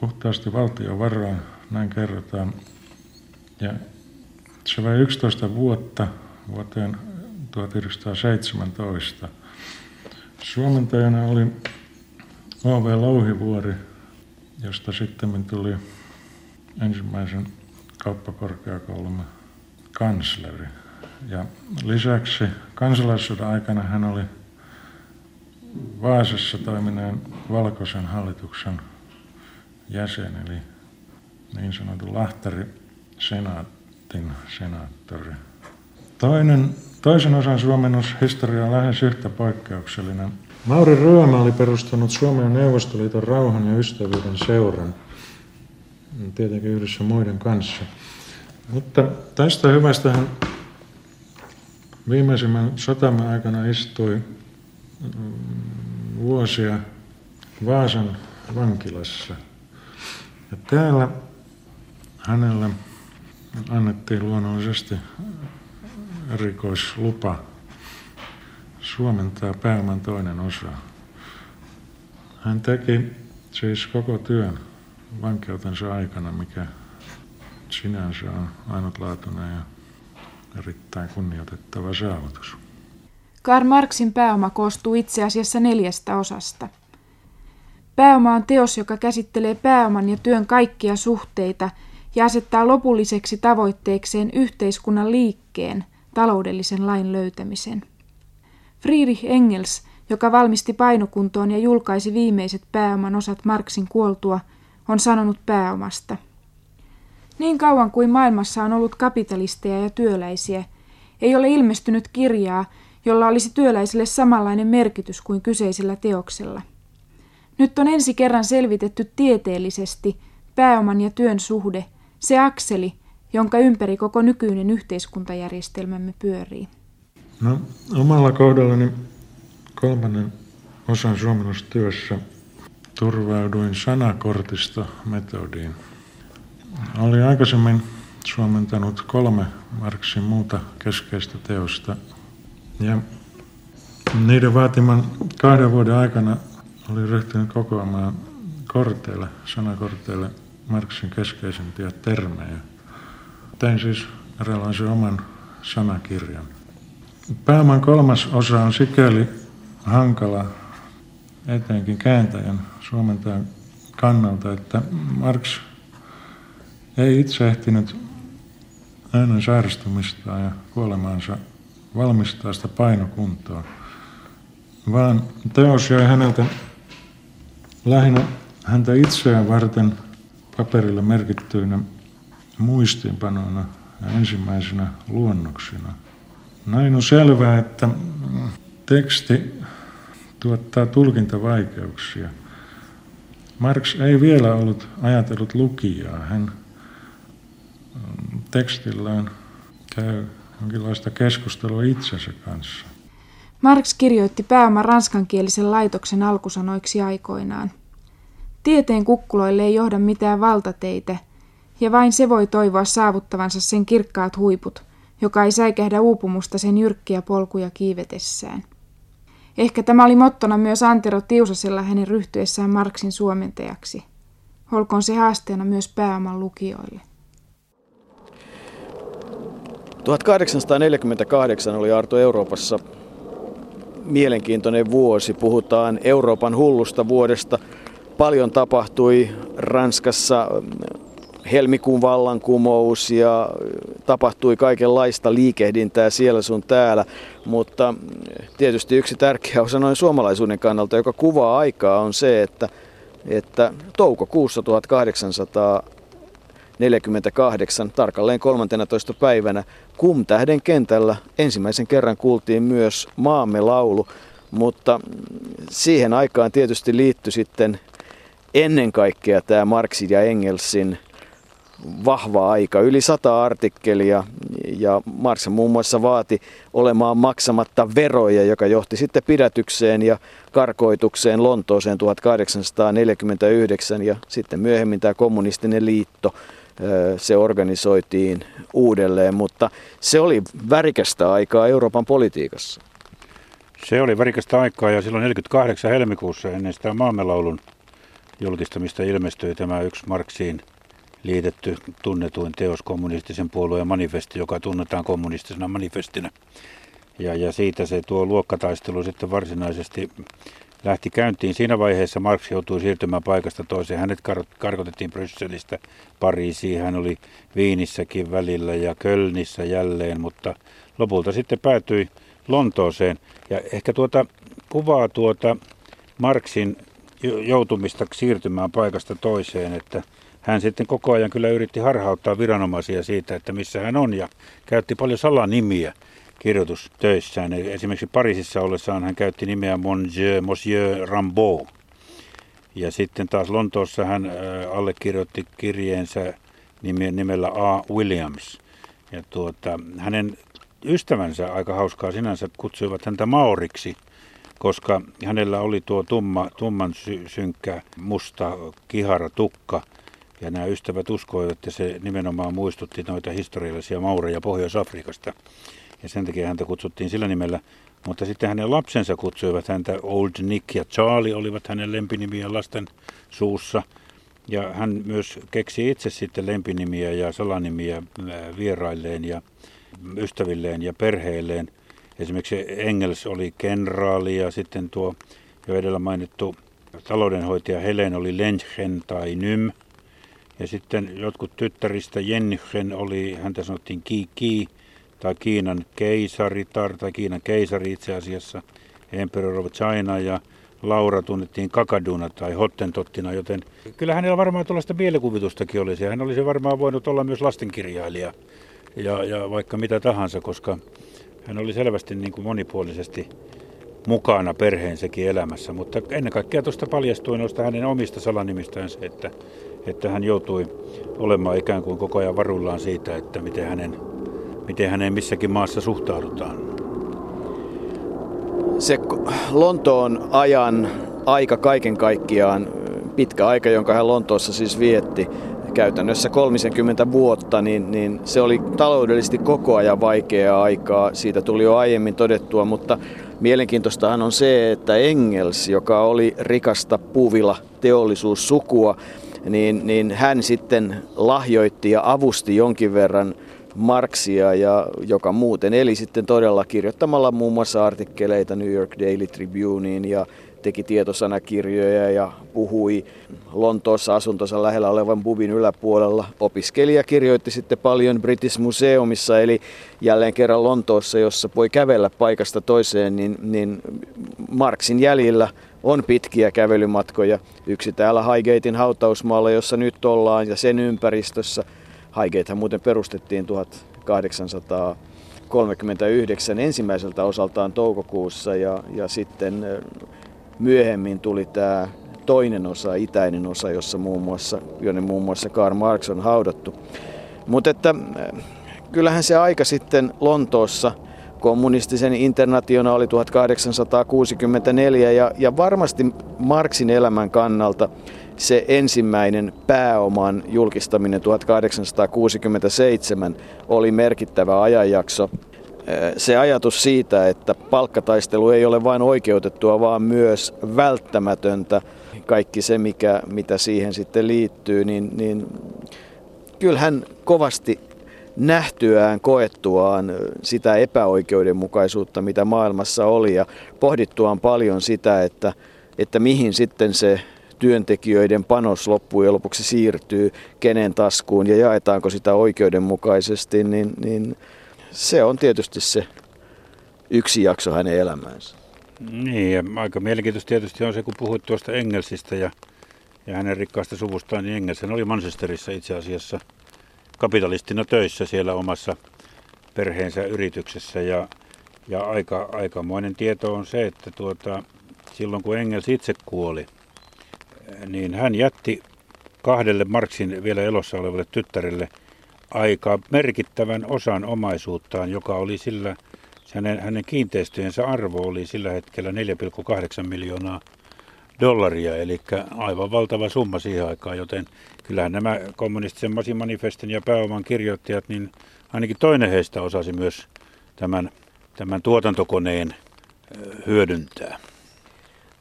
puhtaasti valtion varoin, näin kerrotaan. Ja se vai 11 vuotta vuoteen 1917. Suomentajana oli O.V. Louhivuori, josta sitten tuli ensimmäisen kauppakorkeakoulumme kansleri. Ja lisäksi kansalaissodan aikana hän oli Vaasassa toimineen valkoisen hallituksen jäsen, eli niin sanotun Lahtari senaatin senaattori. Toinen, toisen osan suomennushistoria on lähes yhtä poikkeuksellinen. Mauri Ryömä oli perustanut Suomen ja Neuvostoliiton rauhan ja ystävyyden seuran, tietenkin yhdessä muiden kanssa. Mutta tästä hyvästä hän Viimeisimmän sotamme aikana istui mm, vuosia Vaasan vankilassa. Ja täällä hänelle annettiin luonnollisesti erikoislupa suomentaa pääoman toinen osa. Hän teki siis koko työn vankeutensa aikana, mikä sinänsä on ainutlaatuinen ja erittäin kunnioitettava saavutus. Karl Marxin pääoma koostuu itse asiassa neljästä osasta. Pääoma on teos, joka käsittelee pääoman ja työn kaikkia suhteita ja asettaa lopulliseksi tavoitteekseen yhteiskunnan liikkeen, taloudellisen lain löytämisen. Friedrich Engels, joka valmisti painokuntoon ja julkaisi viimeiset pääoman osat Marxin kuoltua, on sanonut pääomasta – niin kauan kuin maailmassa on ollut kapitalisteja ja työläisiä, ei ole ilmestynyt kirjaa, jolla olisi työläisille samanlainen merkitys kuin kyseisellä teoksella. Nyt on ensi kerran selvitetty tieteellisesti pääoman ja työn suhde, se akseli, jonka ympäri koko nykyinen yhteiskuntajärjestelmämme pyörii. No, omalla kohdallani kolmannen osan suomennustyössä turvauduin sanakortista metodiin. Olin aikaisemmin suomentanut kolme Marksin muuta keskeistä teosta ja niiden vaatiman kahden vuoden aikana olin ryhtynyt kokoamaan korteille, sanakorteille Marksin keskeisimpiä termejä. Tein siis eräänlaisen oman sanakirjan. Pääoman kolmas osa on sikäli hankala etenkin kääntäjän suomentajan kannalta, että Marx ei itse ehtinyt ennen sairastumista ja kuolemaansa valmistaa sitä painokuntoa, vaan teos jäi häneltä lähinnä häntä itseään varten paperille merkittyinä muistiinpanoina ja ensimmäisenä luonnoksina. Näin on selvää, että teksti tuottaa tulkintavaikeuksia. Marx ei vielä ollut ajatellut lukijaa. Hän tekstillään käy jonkinlaista keskustelua itsensä kanssa. Marx kirjoitti pääoman ranskankielisen laitoksen alkusanoiksi aikoinaan. Tieteen kukkuloille ei johda mitään valtateitä, ja vain se voi toivoa saavuttavansa sen kirkkaat huiput, joka ei säikähdä uupumusta sen jyrkkiä polkuja kiivetessään. Ehkä tämä oli mottona myös Antero Tiusasella hänen ryhtyessään Marksin suomentajaksi. Olkoon se haasteena myös pääoman lukijoille. 1848 oli Arto Euroopassa mielenkiintoinen vuosi. Puhutaan Euroopan hullusta vuodesta. Paljon tapahtui Ranskassa helmikuun vallankumous ja tapahtui kaikenlaista liikehdintää siellä sun täällä, mutta tietysti yksi tärkeä osa noin suomalaisuuden kannalta, joka kuvaa aikaa, on se, että, että toukokuussa 1848, tarkalleen 13. päivänä, Kumtähden kentällä ensimmäisen kerran kuultiin myös maamme laulu, mutta siihen aikaan tietysti liittyi sitten ennen kaikkea tämä Marxin ja Engelsin vahva aika, yli sata artikkelia ja Marx muun muassa vaati olemaan maksamatta veroja, joka johti sitten pidätykseen ja karkoitukseen Lontooseen 1849 ja sitten myöhemmin tämä kommunistinen liitto se organisoitiin uudelleen, mutta se oli värikästä aikaa Euroopan politiikassa. Se oli värikästä aikaa ja silloin 48 helmikuussa ennen sitä maamelaulun julkistamista ilmestyi tämä yksi Marksiin liitetty tunnetuin teos kommunistisen puolueen manifesti, joka tunnetaan kommunistisena manifestina. Ja, ja siitä se tuo luokkataistelu sitten varsinaisesti lähti käyntiin. Siinä vaiheessa Marx joutui siirtymään paikasta toiseen. Hänet kar- karkotettiin Brysselistä Pariisiin. Hän oli Viinissäkin välillä ja Kölnissä jälleen, mutta lopulta sitten päätyi Lontooseen. Ja ehkä tuota kuvaa tuota Marxin joutumista siirtymään paikasta toiseen, että hän sitten koko ajan kyllä yritti harhauttaa viranomaisia siitä, että missä hän on ja käytti paljon salanimiä kirjoitustöissään. Esimerkiksi Pariisissa ollessaan hän käytti nimeä Monsieur, Monsieur Rambeau. Ja sitten taas Lontoossa hän allekirjoitti kirjeensä nimellä A. Williams. Ja tuota, hänen ystävänsä, aika hauskaa sinänsä, kutsuivat häntä Maoriksi, koska hänellä oli tuo tumma, tumman sy- synkkä musta kihara tukka. Ja nämä ystävät uskoivat, että se nimenomaan muistutti noita historiallisia maureja Pohjois-Afrikasta ja sen takia häntä kutsuttiin sillä nimellä. Mutta sitten hänen lapsensa kutsuivat häntä Old Nick ja Charlie olivat hänen lempinimiä lasten suussa. Ja hän myös keksi itse sitten lempinimiä ja salanimiä äh, vierailleen ja ystävilleen ja perheelleen. Esimerkiksi Engels oli kenraali ja sitten tuo jo edellä mainittu taloudenhoitaja Helen oli Lenchen tai Nym. Ja sitten jotkut tyttäristä Jennichen oli, häntä sanottiin Kiki tai Kiinan keisaritar tai Kiinan keisari itse asiassa, Emperor of China ja Laura tunnettiin Kakaduna tai Hottentottina, joten kyllä hänellä varmaan tuollaista mielikuvitustakin olisi. Hän olisi varmaan voinut olla myös lastenkirjailija ja, ja vaikka mitä tahansa, koska hän oli selvästi niin kuin monipuolisesti mukana perheensäkin elämässä, mutta ennen kaikkea tuosta paljastui noista hänen omista salanimistään se, että, että hän joutui olemaan ikään kuin koko ajan varuillaan siitä, että miten hänen miten häneen missäkin maassa suhtaudutaan. se Lontoon ajan aika kaiken kaikkiaan, pitkä aika, jonka hän Lontoossa siis vietti, käytännössä 30 vuotta, niin, niin se oli taloudellisesti koko ajan vaikeaa aikaa. Siitä tuli jo aiemmin todettua, mutta mielenkiintoistahan on se, että Engels, joka oli rikasta puuvilla teollisuussukua, niin, niin hän sitten lahjoitti ja avusti jonkin verran Marksia, ja, joka muuten eli sitten todella kirjoittamalla muun muassa artikkeleita New York Daily Tribuneen ja teki tietosanakirjoja ja puhui Lontoossa asuntonsa lähellä olevan bubin yläpuolella. Opiskelija kirjoitti sitten paljon British Museumissa, eli jälleen kerran Lontoossa, jossa voi kävellä paikasta toiseen, niin, niin Marksin jäljillä on pitkiä kävelymatkoja. Yksi täällä Highgatein hautausmaalla, jossa nyt ollaan, ja sen ympäristössä. Highgatehän muuten perustettiin 1839 ensimmäiseltä osaltaan toukokuussa ja, ja sitten myöhemmin tuli tämä toinen osa, itäinen osa, jossa muun muassa, jonne muun muassa Karl Marx on haudattu. Mutta että kyllähän se aika sitten Lontoossa kommunistisen internationaali 1864 ja, ja varmasti Marxin elämän kannalta se ensimmäinen pääoman julkistaminen 1867 oli merkittävä ajanjakso. Se ajatus siitä, että palkkataistelu ei ole vain oikeutettua, vaan myös välttämätöntä, kaikki se, mikä, mitä siihen sitten liittyy, niin, niin kyllähän kovasti nähtyään, koettuaan sitä epäoikeudenmukaisuutta, mitä maailmassa oli, ja pohdittuaan paljon sitä, että, että mihin sitten se työntekijöiden panos loppujen lopuksi siirtyy, kenen taskuun ja jaetaanko sitä oikeudenmukaisesti, niin, niin se on tietysti se yksi jakso hänen elämäänsä. Niin, ja aika mielenkiintoista tietysti on se, kun puhuit tuosta Engelsistä ja, ja hänen rikkaasta suvustaan, niin Engels oli Manchesterissa itse asiassa kapitalistina töissä siellä omassa perheensä yrityksessä. Ja, ja aika, aikamoinen tieto on se, että tuota, silloin kun Engels itse kuoli, niin hän jätti kahdelle Marksin vielä elossa olevalle tyttärelle – aika merkittävän osan omaisuuttaan, joka oli sillä, hänen, hänen kiinteistöjensä arvo oli sillä hetkellä 4,8 miljoonaa dollaria, eli aivan valtava summa siihen aikaan, joten kyllähän nämä kommunistisen manifestin ja pääoman kirjoittajat, niin ainakin toinen heistä osasi myös tämän, tämän tuotantokoneen hyödyntää.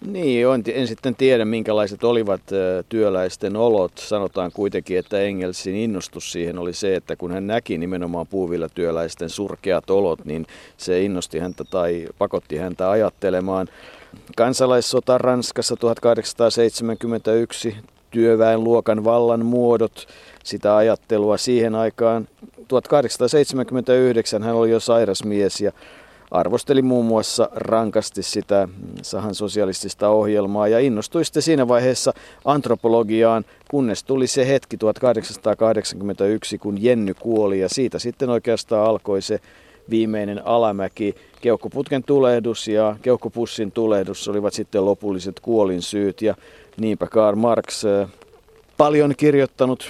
Niin, en, en sitten tiedä minkälaiset olivat työläisten olot. Sanotaan kuitenkin, että Engelsin innostus siihen oli se, että kun hän näki nimenomaan puuvilla työläisten surkeat olot, niin se innosti häntä tai pakotti häntä ajattelemaan. Kansalaissota Ranskassa 1871, työväenluokan vallan muodot, sitä ajattelua siihen aikaan. 1879 hän oli jo sairas mies ja arvosteli muun muassa rankasti sitä Sahan sosialistista ohjelmaa ja innostui sitten siinä vaiheessa antropologiaan, kunnes tuli se hetki 1881, kun Jenny kuoli ja siitä sitten oikeastaan alkoi se viimeinen alamäki. Keuhkoputken tulehdus ja keuhkopussin tulehdus olivat sitten lopulliset kuolinsyyt ja niinpä Karl Marx paljon kirjoittanut,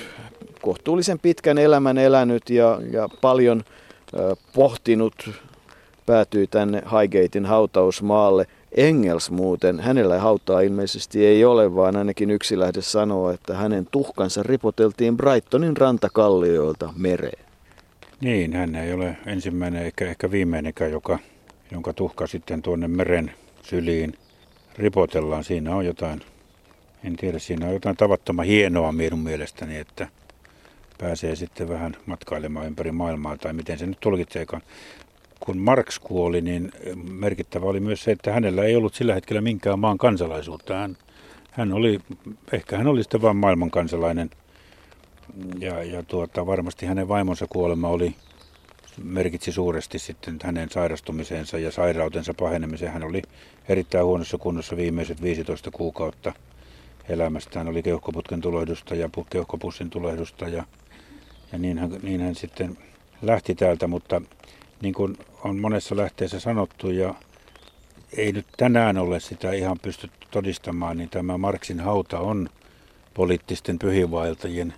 kohtuullisen pitkän elämän elänyt ja, ja paljon pohtinut päätyi tänne Highgatein hautausmaalle. Engels muuten, hänellä hautaa ilmeisesti ei ole, vaan ainakin yksi lähde sanoo, että hänen tuhkansa ripoteltiin Brightonin rantakallioilta mereen. Niin, hän ei ole ensimmäinen eikä ehkä viimeinenkään, joka, jonka tuhka sitten tuonne meren syliin ripotellaan. Siinä on jotain, en tiedä, siinä on jotain tavattoman hienoa minun mielestäni, että pääsee sitten vähän matkailemaan ympäri maailmaa, tai miten se nyt tulkitseekaan kun Marx kuoli, niin merkittävä oli myös se, että hänellä ei ollut sillä hetkellä minkään maan kansalaisuutta. Hän, hän oli, ehkä hän oli sitten vain maailman kansalainen. Ja, ja tuota, varmasti hänen vaimonsa kuolema oli, merkitsi suuresti sitten hänen sairastumiseensa ja sairautensa pahenemiseen. Hän oli erittäin huonossa kunnossa viimeiset 15 kuukautta elämästään. Oli keuhkoputken tulehdusta ja keuhkopussin tulehdusta ja, ja niin, hän, niin hän sitten lähti täältä, mutta niin kuin on monessa lähteessä sanottu ja ei nyt tänään ole sitä ihan pystytty todistamaan, niin tämä Marksin hauta on poliittisten pyhiinvaeltajien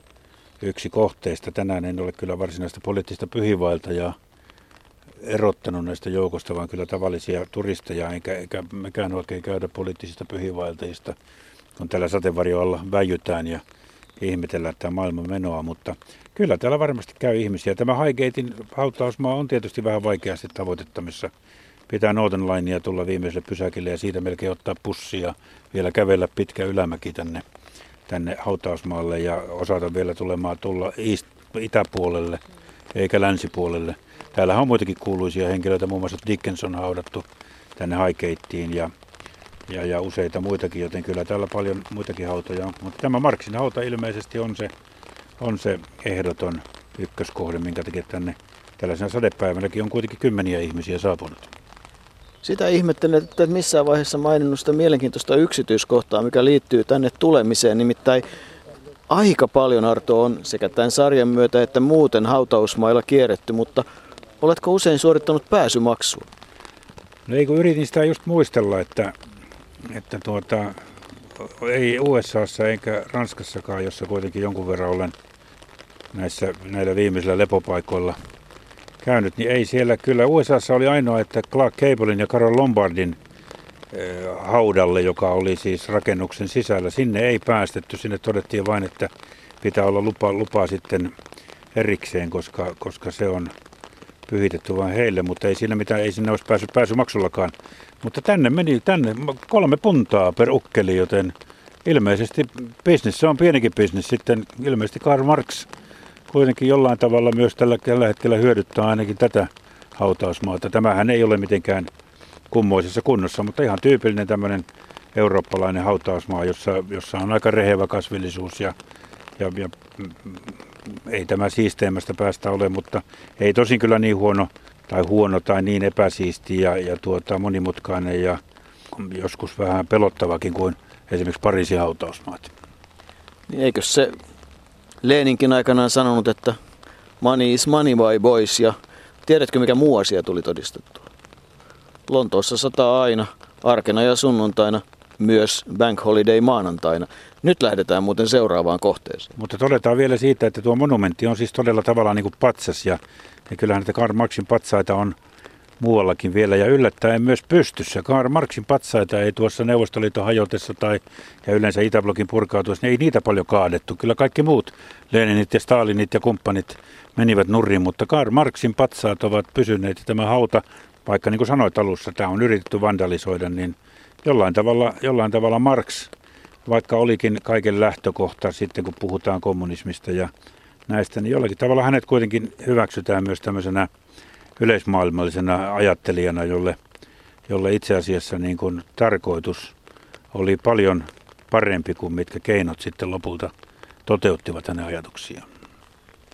yksi kohteista. Tänään en ole kyllä varsinaista poliittista pyhiinvaeltajaa erottanut näistä joukosta, vaan kyllä tavallisia turisteja, eikä, eikä mekään oikein käydä poliittisista pyhivaeltajista, kun tällä sateenvarjoalla väijytään ja ihmetellään tämä maailman menoa, mutta kyllä täällä varmasti käy ihmisiä. Tämä Highgatein hautausmaa on tietysti vähän vaikeasti tavoitettamissa. Pitää Northern Linea tulla viimeiselle pysäkille ja siitä melkein ottaa pussia, vielä kävellä pitkä ylämäki tänne, tänne hautausmaalle ja osata vielä tulemaan tulla itäpuolelle eikä länsipuolelle. Täällä on muitakin kuuluisia henkilöitä, muun muassa Dickinson haudattu tänne haikeittiin ja, ja, ja useita muitakin, joten kyllä täällä paljon muitakin hautoja on. Mutta tämä Marksin hauta ilmeisesti on se, on se ehdoton ykköskohde, minkä takia tänne tällaisena sadepäivänäkin on kuitenkin kymmeniä ihmisiä saapunut. Sitä ihmettelen, että missään vaiheessa maininnut sitä mielenkiintoista yksityiskohtaa, mikä liittyy tänne tulemiseen. Nimittäin aika paljon Arto on sekä tämän sarjan myötä että muuten hautausmailla kierretty, mutta Oletko usein suorittanut pääsymaksua? No ei kun yritin sitä just muistella, että, että tuota, ei USAssa eikä Ranskassakaan, jossa kuitenkin jonkun verran olen näissä, näillä viimeisillä lepopaikoilla käynyt, niin ei siellä kyllä. USAssa oli ainoa, että Clark Cablein ja Carol Lombardin eh, haudalle, joka oli siis rakennuksen sisällä. Sinne ei päästetty, sinne todettiin vain, että pitää olla lupa, lupa sitten erikseen, koska, koska se on pyhitetty vain heille, mutta ei siinä mitään, ei sinne olisi päässyt pääsymaksullakaan. Mutta tänne meni tänne kolme puntaa per ukkeli, joten ilmeisesti bisnes, se on pienikin bisnes sitten, ilmeisesti Karl Marx kuitenkin jollain tavalla myös tällä, tällä hetkellä hyödyttää ainakin tätä hautausmaata. Tämähän ei ole mitenkään kummoisessa kunnossa, mutta ihan tyypillinen tämmöinen eurooppalainen hautausmaa, jossa, jossa on aika rehevä kasvillisuus ja, ja, ja ei tämä siisteimmästä päästä ole, mutta ei tosin kyllä niin huono tai huono tai niin epäsiisti ja, ja tuota, monimutkainen ja joskus vähän pelottavakin kuin esimerkiksi Pariisin hautausmaat. Niin eikö se Leninkin aikanaan sanonut, että money is money my boys ja tiedätkö mikä muu asia tuli todistettua? Lontoossa sataa aina, arkena ja sunnuntaina, myös bank holiday maanantaina. Nyt lähdetään muuten seuraavaan kohteeseen. Mutta todetaan vielä siitä, että tuo monumentti on siis todella tavallaan niin kuin patsas ja, ja kyllähän näitä Karl Marxin patsaita on muuallakin vielä ja yllättäen myös pystyssä. Karl Marxin patsaita ei tuossa Neuvostoliiton hajotessa tai ja yleensä Itäblokin purkautuessa, niin ei niitä paljon kaadettu. Kyllä kaikki muut, Leninit ja Stalinit ja kumppanit menivät nurriin, mutta Karl Marxin patsaat ovat pysyneet. Tämä hauta, vaikka niin kuin sanoit alussa, tämä on yritetty vandalisoida, niin jollain tavalla, jollain tavalla Marx vaikka olikin kaiken lähtökohta sitten, kun puhutaan kommunismista ja näistä, niin jollakin tavalla hänet kuitenkin hyväksytään myös tämmöisenä yleismaailmallisena ajattelijana, jolle, jolle itse asiassa niin kuin tarkoitus oli paljon parempi kuin mitkä keinot sitten lopulta toteuttivat hänen ajatuksiaan.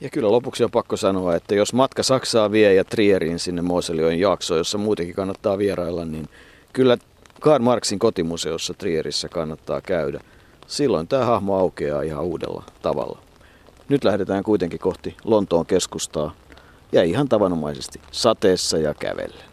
Ja kyllä lopuksi on pakko sanoa, että jos matka Saksaa vie ja Trieriin sinne Moselioin jaksoon, jossa muutenkin kannattaa vierailla, niin kyllä Karl Marxin kotimuseossa Trierissä kannattaa käydä. Silloin tämä hahmo aukeaa ihan uudella tavalla. Nyt lähdetään kuitenkin kohti Lontoon keskustaa ja ihan tavanomaisesti sateessa ja kävellen.